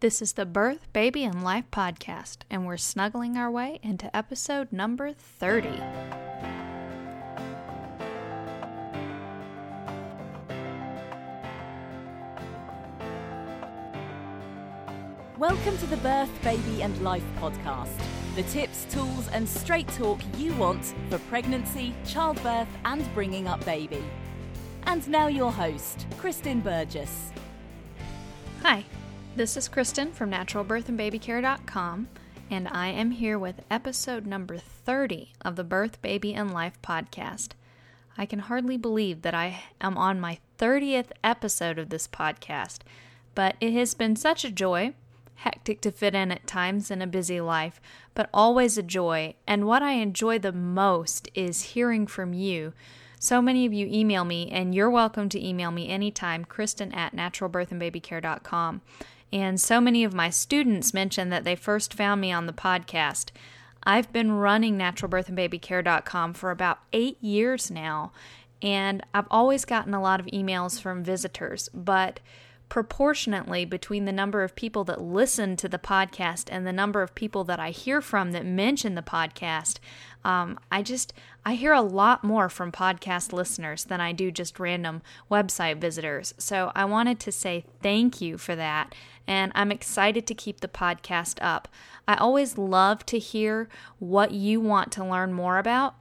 This is the Birth, Baby, and Life podcast, and we're snuggling our way into episode number 30. Welcome to the Birth, Baby and Life podcast. The tips, tools, and straight talk you want for pregnancy, childbirth, and bringing up baby. And now your host, Kristen Burgess. Hi, this is Kristen from naturalbirthandbabycare.com, and I am here with episode number 30 of the Birth, Baby, and Life podcast. I can hardly believe that I am on my 30th episode of this podcast, but it has been such a joy hectic to fit in at times in a busy life, but always a joy. And what I enjoy the most is hearing from you. So many of you email me, and you're welcome to email me anytime, Kristen at naturalbirthandbabycare.com. And so many of my students mentioned that they first found me on the podcast. I've been running naturalbirthandbabycare.com for about eight years now, and I've always gotten a lot of emails from visitors, but proportionately between the number of people that listen to the podcast and the number of people that I hear from that mention the podcast, um, I just I hear a lot more from podcast listeners than I do just random website visitors. So I wanted to say thank you for that, and I'm excited to keep the podcast up. I always love to hear what you want to learn more about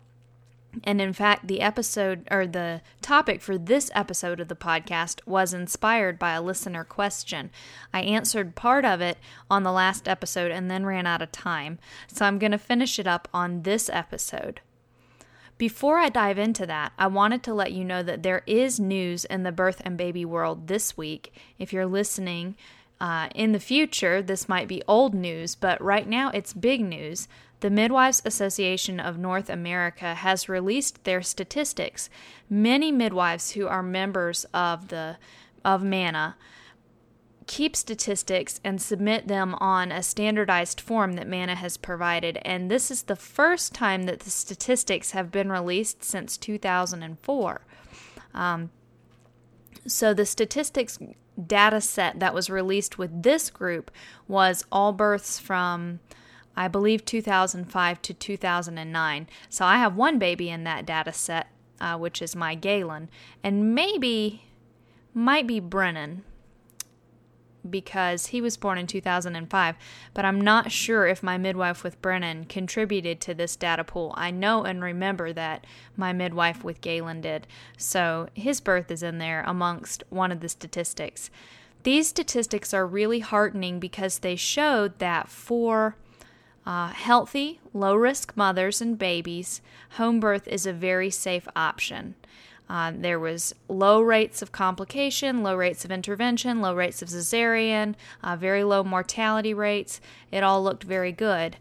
and in fact, the episode or the topic for this episode of the podcast was inspired by a listener question. I answered part of it on the last episode and then ran out of time, so I'm going to finish it up on this episode. Before I dive into that, I wanted to let you know that there is news in the birth and baby world this week. If you're listening, uh, in the future, this might be old news, but right now it's big news. The Midwives Association of North America has released their statistics. Many midwives who are members of the of MANA keep statistics and submit them on a standardized form that MANA has provided. And this is the first time that the statistics have been released since 2004. Um, so the statistics data set that was released with this group was all births from I believe 2005 to 2009. So I have one baby in that data set, uh, which is my Galen, and maybe might be Brennan because he was born in 2005, but I'm not sure if my midwife with Brennan contributed to this data pool. I know and remember that my midwife with Galen did, so his birth is in there amongst one of the statistics. These statistics are really heartening because they showed that for uh, healthy, low risk mothers and babies, home birth is a very safe option. Uh, there was low rates of complication, low rates of intervention, low rates of cesarean, uh, very low mortality rates. It all looked very good.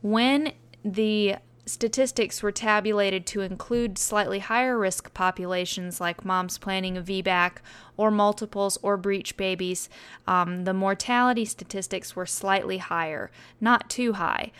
When the statistics were tabulated to include slightly higher risk populations like moms planning a VBAC or multiples or breech babies, um, the mortality statistics were slightly higher, not too high.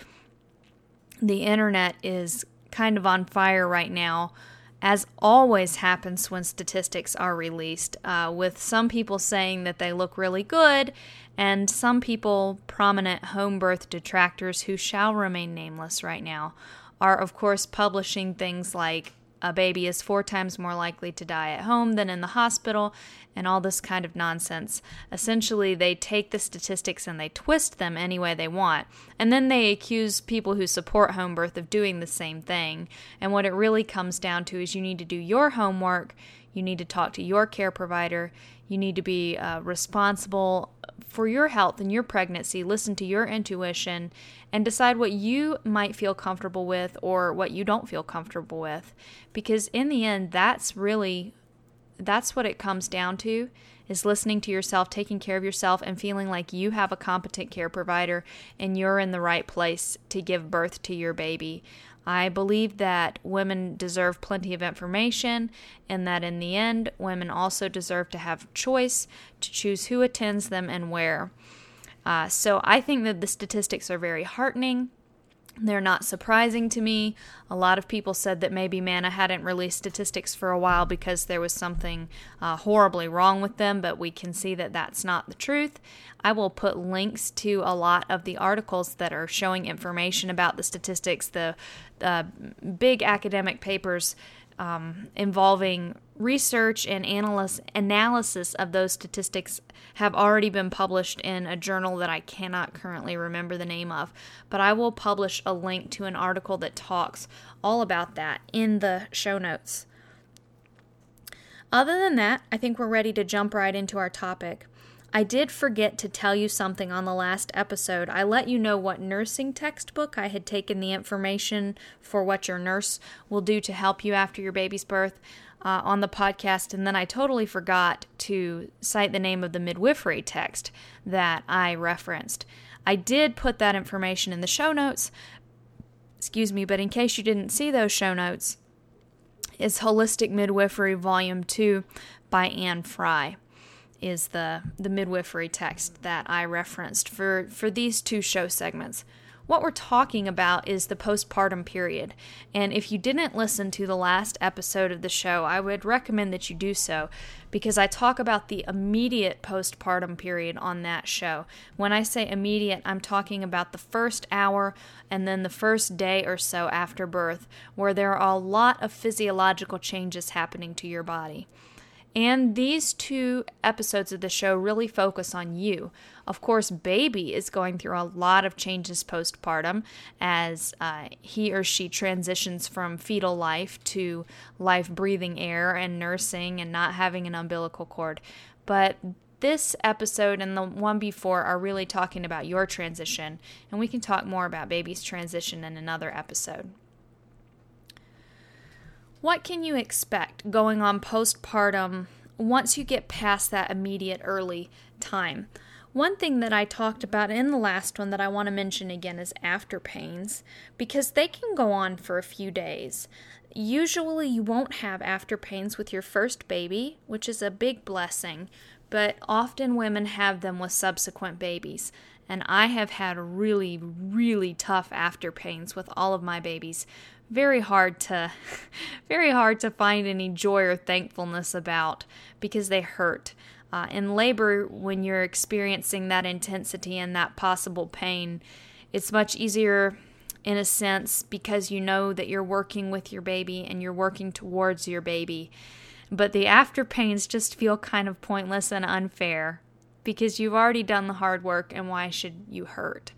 The internet is kind of on fire right now, as always happens when statistics are released, uh, with some people saying that they look really good, and some people, prominent home birth detractors who shall remain nameless right now, are, of course, publishing things like a baby is four times more likely to die at home than in the hospital, and all this kind of nonsense. Essentially, they take the statistics and they twist them any way they want, and then they accuse people who support home birth of doing the same thing. And what it really comes down to is you need to do your homework, you need to talk to your care provider, you need to be uh, responsible for your health and your pregnancy, listen to your intuition, and decide what you might feel comfortable with or what you don't feel comfortable with. Because in the end, that's really that's what it comes down to is listening to yourself, taking care of yourself, and feeling like you have a competent care provider and you're in the right place to give birth to your baby. I believe that women deserve plenty of information and that in the end, women also deserve to have choice to choose who attends them and where. Uh, so I think that the statistics are very heartening. They're not surprising to me. A lot of people said that maybe MANA hadn't released statistics for a while because there was something uh, horribly wrong with them, but we can see that that's not the truth. I will put links to a lot of the articles that are showing information about the statistics, the uh, big academic papers um, involving research and analysis analysis of those statistics have already been published in a journal that I cannot currently remember the name of, but I will publish a link to an article that talks all about that in the show notes. Other than that, I think we're ready to jump right into our topic. I did forget to tell you something on the last episode. I let you know what nursing textbook I had taken the information for what your nurse will do to help you after your baby's birth uh, on the podcast, and then I totally forgot to cite the name of the midwifery text that I referenced. I did put that information in the show notes, excuse me, but in case you didn't see those show notes, it's Holistic Midwifery Volume 2 by Anne Frye is the the midwifery text that I referenced for for these two show segments. What we're talking about is the postpartum period. And if you didn't listen to the last episode of the show, I would recommend that you do so because I talk about the immediate postpartum period on that show. When I say immediate, I'm talking about the first hour and then the first day or so after birth, where there are a lot of physiological changes happening to your body. And these two episodes of the show really focus on you. Of course, baby is going through a lot of changes postpartum as uh, he or she transitions from fetal life to life breathing air and nursing and not having an umbilical cord. But this episode and the one before are really talking about your transition, and we can talk more about baby's transition in another episode. What can you expect going on postpartum once you get past that immediate early time? One thing that I talked about in the last one that I want to mention again is after pains because they can go on for a few days. Usually, you won't have after pains with your first baby, which is a big blessing, but often women have them with subsequent babies. And I have had really, really tough after pains with all of my babies very hard to very hard to find any joy or thankfulness about because they hurt. Uh, in labor, when you're experiencing that intensity and that possible pain, it's much easier in a sense because you know that you're working with your baby and you're working towards your baby. But the after pains just feel kind of pointless and unfair because you've already done the hard work and why should you hurt?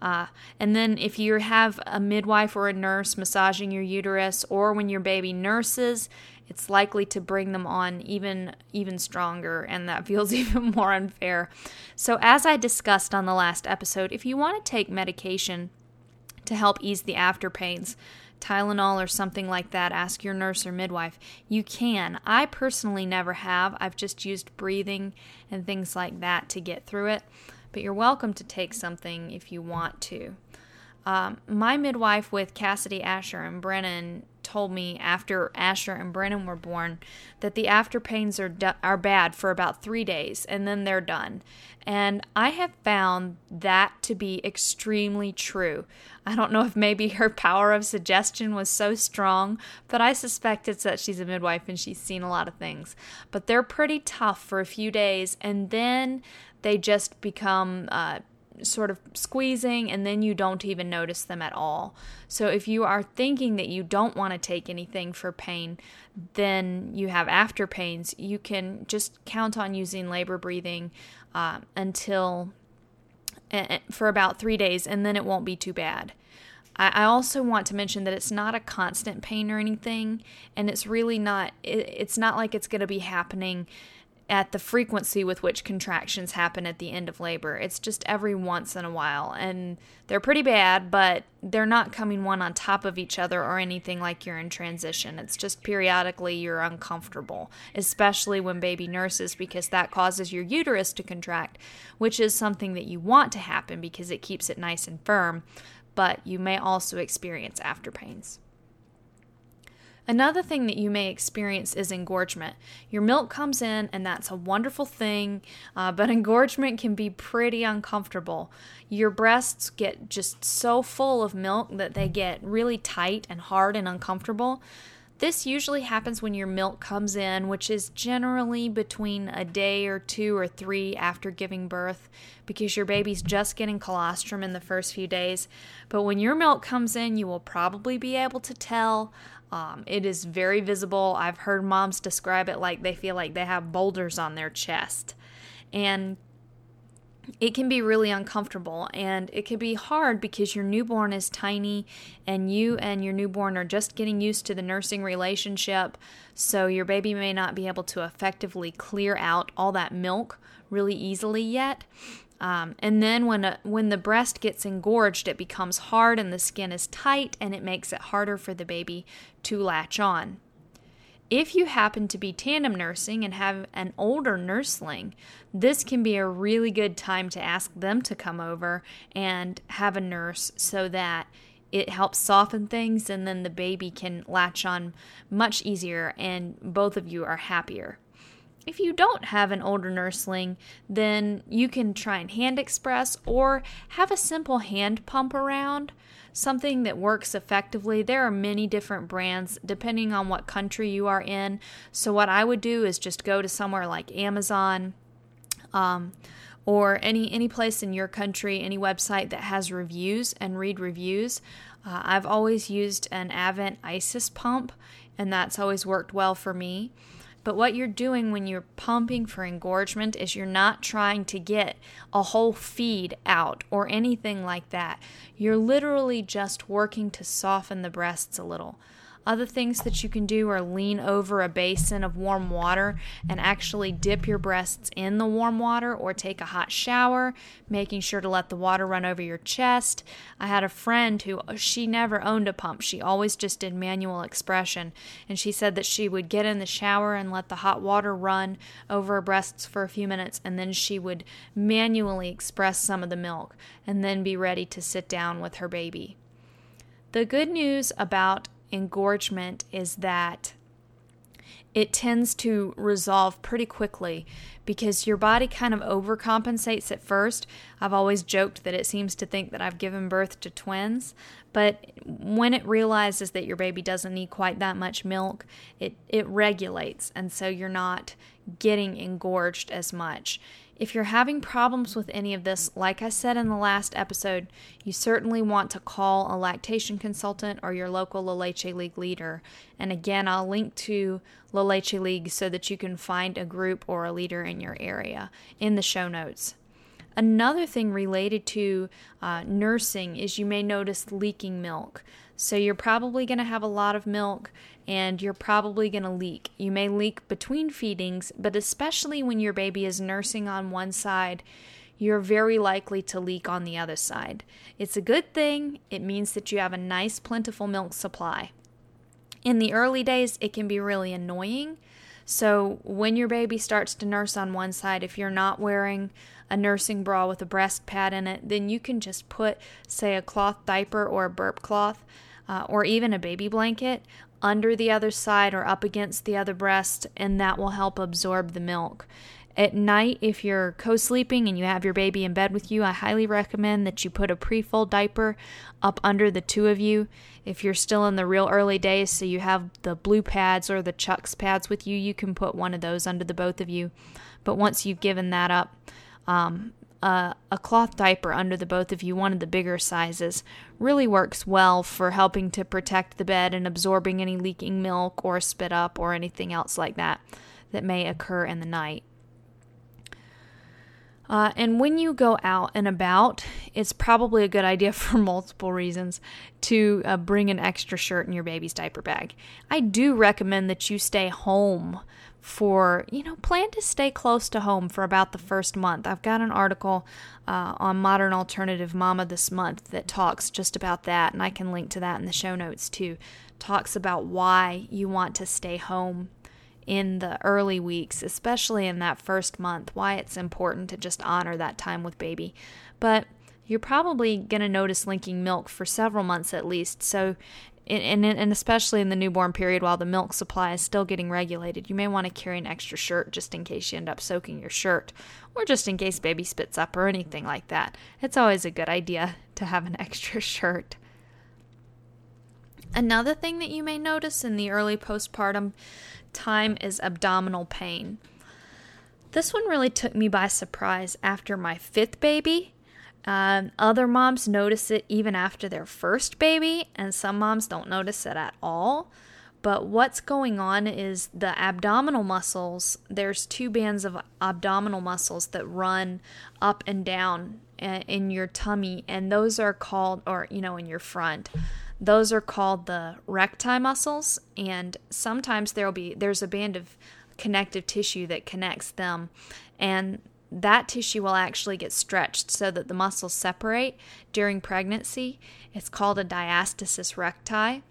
Uh, and then, if you have a midwife or a nurse massaging your uterus, or when your baby nurses, it's likely to bring them on even even stronger, and that feels even more unfair. So, as I discussed on the last episode, if you want to take medication to help ease the after pains, Tylenol or something like that, ask your nurse or midwife. You can. I personally never have. I've just used breathing and things like that to get through it but you're welcome to take something if you want to. Um, my midwife with Cassidy, Asher, and Brennan told me after Asher and Brennan were born that the after pains are are bad for about three days and then they're done. And I have found that to be extremely true. I don't know if maybe her power of suggestion was so strong, but I suspect it's that she's a midwife and she's seen a lot of things. But they're pretty tough for a few days and then they just become uh, sort of squeezing and then you don't even notice them at all. So if you are thinking that you don't want to take anything for pain, then you have after pains, you can just count on using labor breathing uh, until uh, for about three days and then it won't be too bad. I also want to mention that it's not a constant pain or anything, and it's really not. It's not like it's going to be happening at the frequency with which contractions happen at the end of labor. It's just every once in a while. And they're pretty bad, but they're not coming one on top of each other or anything like you're in transition. It's just periodically you're uncomfortable, especially when baby nurses, because that causes your uterus to contract, which is something that you want to happen because it keeps it nice and firm. But you may also experience after pains. Another thing that you may experience is engorgement. Your milk comes in, and that's a wonderful thing, uh, but engorgement can be pretty uncomfortable. Your breasts get just so full of milk that they get really tight and hard and uncomfortable. This usually happens when your milk comes in, which is generally between a day or two or three after giving birth because your baby's just getting colostrum in the first few days. But when your milk comes in, you will probably be able to tell. Um, it is very visible. I've heard moms describe it like they feel like they have boulders on their chest. And it can be really uncomfortable and it can be hard because your newborn is tiny and you and your newborn are just getting used to the nursing relationship. So your baby may not be able to effectively clear out all that milk really easily yet. Um, and then when a, when the breast gets engorged, it becomes hard and the skin is tight, and it makes it harder for the baby to latch on. If you happen to be tandem nursing and have an older nursling, this can be a really good time to ask them to come over and have a nurse so that it helps soften things and then the baby can latch on much easier and both of you are happier. If you don't have an older nursling, then you can try and hand express or have a simple hand pump around something that works effectively. There are many different brands depending on what country you are in. So, what I would do is just go to somewhere like Amazon. Um, or any any place in your country, any website that has reviews and read reviews. Uh, I've always used an Avent Isis pump, and that's always worked well for me. But what you're doing when you're pumping for engorgement is you're not trying to get a whole feed out or anything like that. You're literally just working to soften the breasts a little. Other things that you can do are lean over a basin of warm water and actually dip your breasts in the warm water or take a hot shower, making sure to let the water run over your chest. I had a friend who uh, she never owned a pump. She always just did manual expression and she said that she would get in the shower and let the hot water run over her breasts for a few minutes and then she would manually express some of the milk and then be ready to sit down with her baby. The good news about engorgement is that it tends to resolve pretty quickly because your body kind of overcompensates at first. I've always joked that it seems to think that I've given birth to twins, but when it realizes that your baby doesn't need quite that much milk, it, it regulates, and so you're not getting engorged as much. If you're having problems with any of this, like I said in the last episode, you certainly want to call a lactation consultant or your local La Leche League leader. And again, I'll link to La Leche League so that you can find a group or a leader in your area in the show notes. Another thing related to uh, nursing is you may notice leaking milk. So you're probably going to have a lot of milk and you're probably going to leak. You may leak between feedings, but especially when your baby is nursing on one side, you're very likely to leak on the other side. It's a good thing, it means that you have a nice, plentiful milk supply. In the early days, it can be really annoying. So, when your baby starts to nurse on one side, if you're not wearing a nursing bra with a breast pad in it, then you can just put, say, a cloth diaper or a burp cloth uh, or even a baby blanket under the other side or up against the other breast, and that will help absorb the milk. At night, if you're co sleeping and you have your baby in bed with you, I highly recommend that you put a pre fold diaper up under the two of you. If you're still in the real early days, so you have the blue pads or the Chucks pads with you, you can put one of those under the both of you. But once you've given that up, um, a, a cloth diaper under the both of you, one of the bigger sizes, really works well for helping to protect the bed and absorbing any leaking milk or spit up or anything else like that that may occur in the night. Uh, and when you go out and about, it's probably a good idea for multiple reasons to uh, bring an extra shirt in your baby's diaper bag. I do recommend that you stay home for, you know, plan to stay close to home for about the first month. I've got an article uh, on Modern Alternative Mama this month that talks just about that, and I can link to that in the show notes too. Talks about why you want to stay home in the early weeks, especially in that first month, why it's important to just honor that time with baby. But you're probably going to notice linking milk for several months at least. So and, and especially in the newborn period while the milk supply is still getting regulated, you may want to carry an extra shirt just in case you end up soaking your shirt or just in case baby spits up or anything like that. It's always a good idea to have an extra shirt. Another thing that you may notice in the early postpartum time is abdominal pain. This one really took me by surprise after my fifth baby. Um, other moms notice it even after their first baby, and some moms don't notice it at all. But what's going on is the abdominal muscles, there's two bands of abdominal muscles that run up and down uh, in your tummy, and those are called, or, you know, in your front. Those are called the recti muscles, and sometimes there'll be there's a band of connective tissue that connects them, and that tissue will actually get stretched so that the muscles separate during pregnancy. It's called a diastasis recti.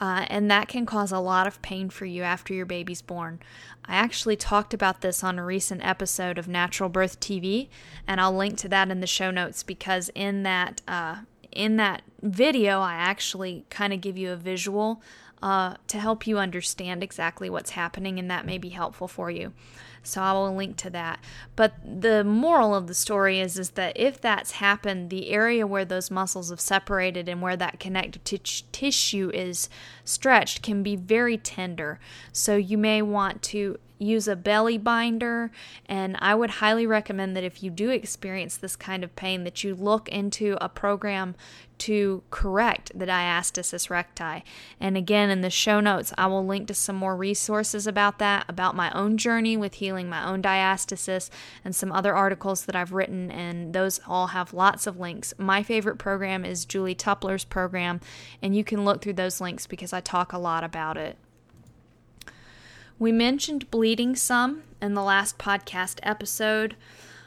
Uh, and that can cause a lot of pain for you after your baby's born. I actually talked about this on a recent episode of Natural Birth TV, and I'll link to that in the show notes because in that uh, in that video, I actually kind of give you a visual uh, to help you understand exactly what's happening, and that may be helpful for you. So I will link to that. But the moral of the story is is that if that's happened, the area where those muscles have separated and where that connective t- tissue is stretched can be very tender. So you may want to use a belly binder and I would highly recommend that if you do experience this kind of pain that you look into a program to correct the diastasis recti. And again in the show notes I will link to some more resources about that, about my own journey with healing my own diastasis and some other articles that I've written and those all have lots of links. My favorite program is Julie Tupler's program and you can look through those links because I talk a lot about it. We mentioned bleeding some in the last podcast episode.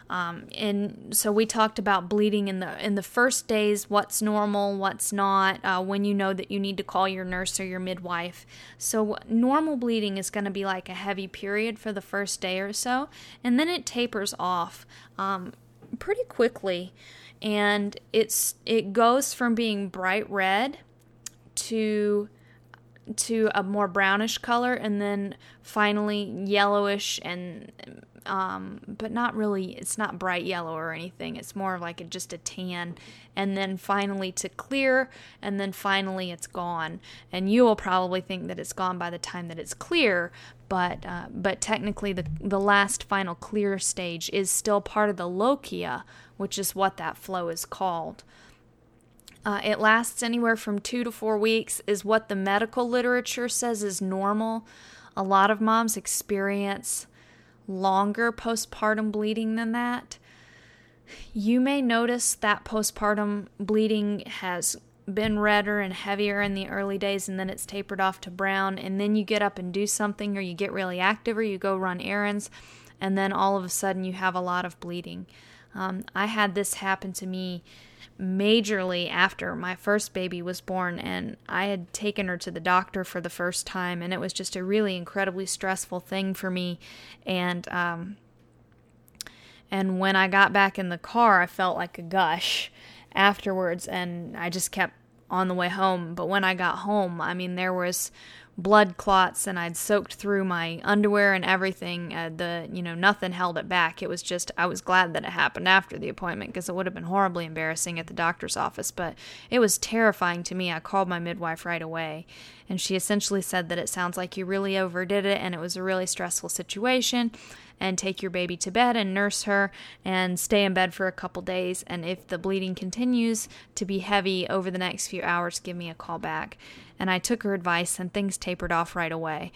Um, and so we talked about bleeding in the in the first days, what's normal, what's not, uh, when you know that you need to call your nurse or your midwife. So normal bleeding is going to be like a heavy period for the first day or so, and then it tapers off um, pretty quickly, and it's it goes from being bright red to to a more brownish color and then finally yellowish and um, but not really it's not bright yellow or anything. It's more of like a, just a tan and then finally to clear and then finally it's gone. And you will probably think that it's gone by the time that it's clear but uh, but technically the the last final clear stage is still part of the lochia which is what that flow is called uh, it lasts anywhere from two to four weeks, is what the medical literature says is normal. A lot of moms experience longer postpartum bleeding than that. You may notice that postpartum bleeding has been redder and heavier in the early days and then it's tapered off to brown and then you get up and do something or you get really active or you go run errands and then all of a sudden you have a lot of bleeding. Um, I had this happen to me majorly after my first baby was born and I had taken her to the doctor for the first time and it was just a really incredibly stressful thing for me. And um and when I got back in the car I felt like a gush afterwards and I just kept on the way home. But when I got home I mean there was blood clots and I'd soaked through my underwear and everything. Uh, the you know nothing held it back. It was just I was glad that it happened after the appointment because it would have been horribly embarrassing at the doctor's office. But it was terrifying to me. I called my midwife right away, and she essentially said that it sounds like you really overdid it and it was a really stressful situation and take your baby to bed and nurse her and stay in bed for a couple days. And if the bleeding continues to be heavy over the next few hours, give me a call back. And I took her advice and things tapered off right away.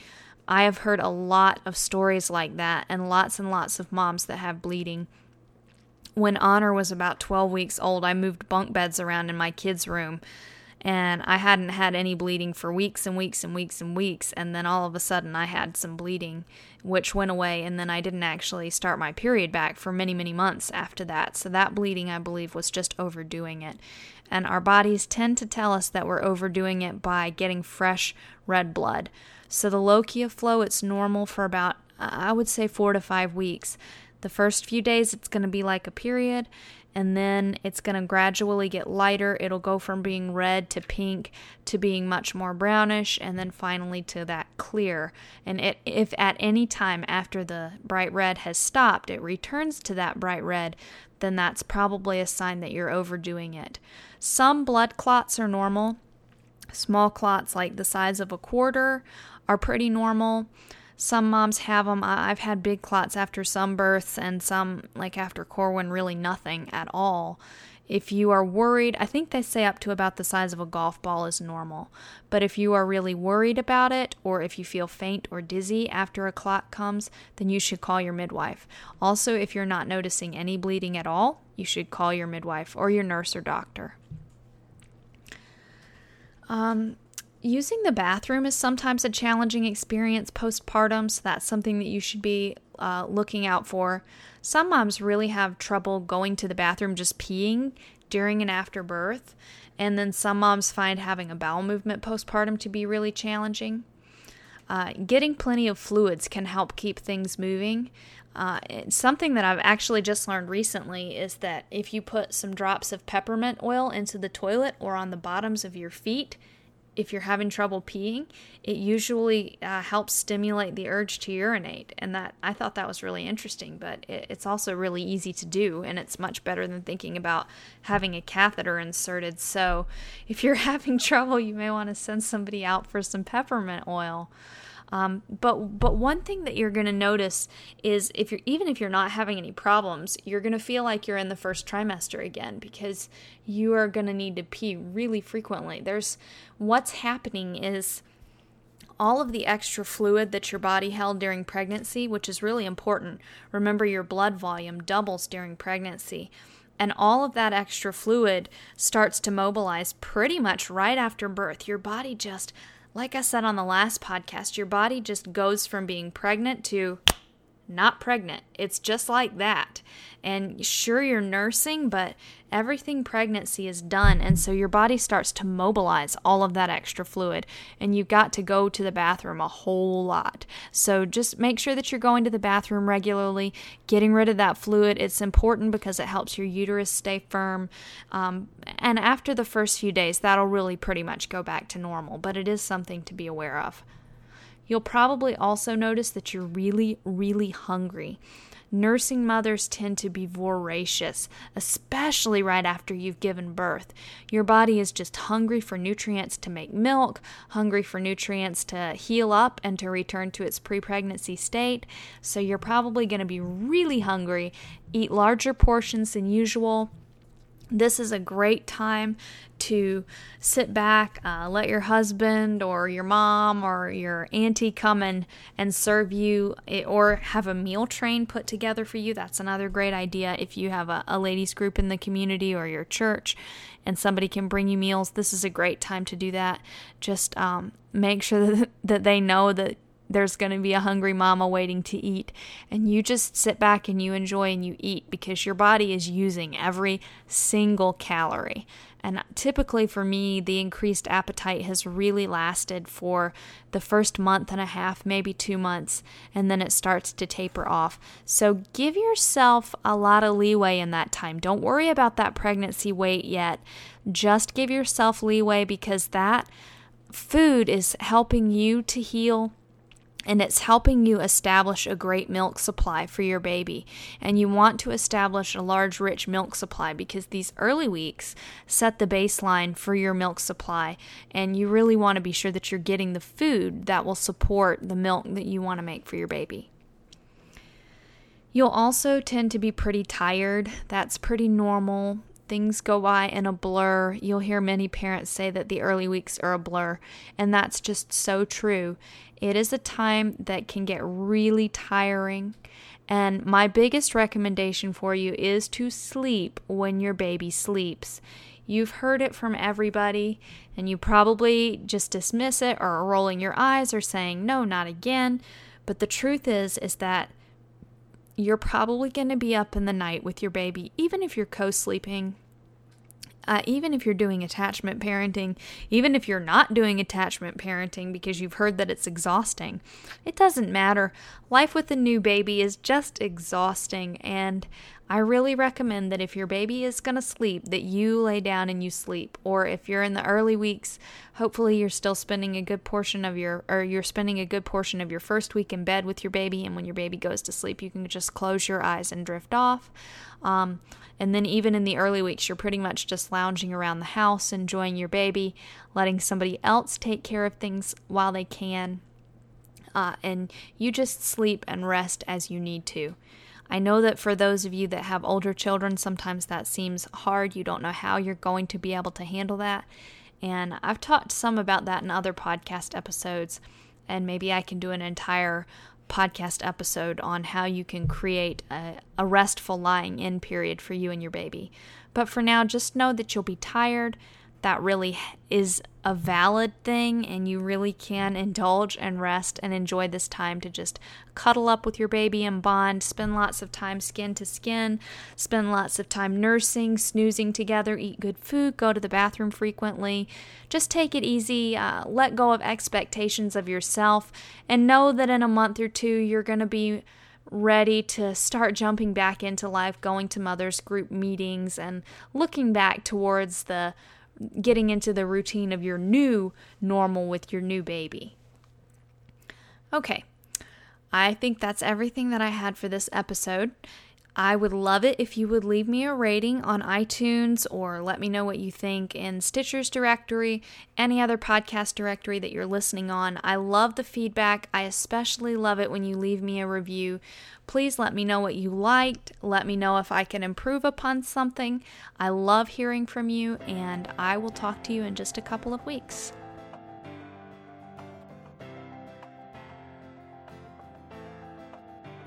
I have heard a lot of stories like that and lots and lots of moms that have bleeding. When Honor was about 12 weeks old, I moved bunk beds around in my kids' room and I hadn't had any bleeding for weeks and weeks and weeks and weeks and then all of a sudden I had some bleeding which went away and then I didn't actually start my period back for many many months after that. So that bleeding I believe was just overdoing it. And our bodies tend to tell us that we're overdoing it by getting fresh red blood. So the lochia flow it's normal for about I would say 4 to 5 weeks. The first few days, it's going to be like a period, and then it's going to gradually get lighter. It'll go from being red to pink to being much more brownish, and then finally to that clear. And it, if at any time after the bright red has stopped, it returns to that bright red, then that's probably a sign that you're overdoing it. Some blood clots are normal. Small clots, like the size of a quarter, are pretty normal. Some moms have them. I've had big clots after some births, and some, like after Corwin, really nothing at all. If you are worried, I think they say up to about the size of a golf ball is normal. But if you are really worried about it, or if you feel faint or dizzy after a clot comes, then you should call your midwife. Also, if you're not noticing any bleeding at all, you should call your midwife or your nurse or doctor. Um, using the bathroom is sometimes a challenging experience postpartum, so that's something that you should be uh, looking out for. Some moms really have trouble going to the bathroom just peeing during and after birth, and then some moms find having a bowel movement postpartum to be really challenging. Uh, getting plenty of fluids can help keep things moving. Uh, something that I've actually just learned recently is that if you put some drops of peppermint oil into the toilet or on the bottoms of your feet, if you're having trouble peeing, it usually uh, helps stimulate the urge to urinate. And that I thought that was really interesting, but it, it's also really easy to do, and it's much better than thinking about having a catheter inserted. So if you're having trouble, you may want to send somebody out for some peppermint oil. Um, but but one thing that you're going to notice is if you're even if you're not having any problems, you're going to feel like you're in the first trimester again because you are going to need to pee really frequently. There's what's happening is all of the extra fluid that your body held during pregnancy, which is really important. Remember, your blood volume doubles during pregnancy. And all of that extra fluid starts to mobilize pretty much right after birth. Your body just like I said on the last podcast, your body just goes from being pregnant to not pregnant. It's just like that. And sure, you're nursing, but everything pregnancy is done. And so your body starts to mobilize all of that extra fluid. And you've got to go to the bathroom a whole lot. So just make sure that you're going to the bathroom regularly, getting rid of that fluid. It's important because it helps your uterus stay firm. Um, and after the first few days, that'll really pretty much go back to normal. But it is something to be aware of. You'll probably also notice that you're really, really hungry. Nursing mothers tend to be voracious, especially right after you've given birth. Your body is just hungry for nutrients to make milk, hungry for nutrients to heal up and to return to its pre pregnancy state. So you're probably going to be really hungry, eat larger portions than usual this is a great time to sit back, uh, let your husband or your mom or your auntie come and, and serve you eh, or have a meal train put together for you. That's another great idea if you have a, a ladies group in the community or your church and somebody can bring you meals. This is a great time to do that. Just um, make sure that, that they know that there's going to be a hungry mama waiting to eat. And you just sit back and you enjoy and you eat because your body is using every single calorie. And typically for me, the increased appetite has really lasted for the first month and a half, maybe two months, and then it starts to taper off. So give yourself a lot of leeway in that time. Don't worry about that pregnancy weight yet. Just give yourself leeway because that food is helping you to heal and it's helping you establish a great milk supply for your baby. And you want to establish a large, rich milk supply because these early weeks set the baseline for your milk supply. And you really want to be sure that you're getting the food that will support the milk that you want to make for your baby. You'll also tend to be pretty tired. That's pretty normal things go by in a blur. You'll hear many parents say that the early weeks are a blur, and that's just so true. It is a time that can get really tiring. And my biggest recommendation for you is to sleep when your baby sleeps. You've heard it from everybody, and you probably just dismiss it or are rolling your eyes or saying, no, not again. But the truth is, is that you're probably going to be up in the night with your baby, even if you're co sleeping uh, even if you're doing attachment parenting, even if you're not doing attachment parenting because you've heard that it's exhausting, it doesn't matter. Life with a new baby is just exhausting, and I really recommend that if your baby is going to sleep, that you lay down and you sleep. Or if you're in the early weeks, hopefully you're still spending a good portion of your, or you're spending a good portion of your first week in bed with your baby. And when your baby goes to sleep, you can just close your eyes and drift off. Um, and then even in the early weeks, you're pretty much just lounging around the house, enjoying your baby, letting somebody else take care of things while they can. Uh, and you just sleep and rest as you need to. I know that for those of you that have older children, sometimes that seems hard. You don't know how you're going to be able to handle that. And I've talked some about that in other podcast episodes, and maybe I can do an entire podcast episode on how you can create a, a restful lying in period for you and your baby. But for now, just know that you'll be tired that really is a valid thing and you really can indulge and rest and enjoy this time to just cuddle up with your baby and bond, spend lots of time skin to skin, spend lots of time nursing, snoozing together, eat good food, go to the bathroom frequently. Just take it easy, uh, let go of expectations of yourself, and know that in a month or two you're going to be ready to start jumping back into life, going to mothers group meetings and looking back towards the getting into the routine of your new normal with your new baby. Okay, I think that's everything that I had for this episode. I would love it if you would leave me a rating on iTunes or let me know what you think in Stitcher's directory, any other podcast directory that you're listening on. I love the feedback. I especially love it when you leave me a review. Please let me know what you liked. Let me know if I can improve upon something. I love hearing from you, and I will talk to you in just a couple of weeks.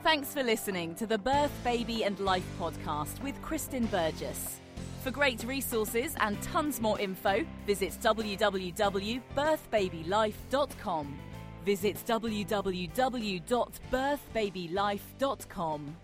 Thanks for listening to the Birth, Baby and Life podcast with Kristen Burgess. For great resources and tons more info, visit www.birthbabylife.com. Visit www.birthbabylife.com.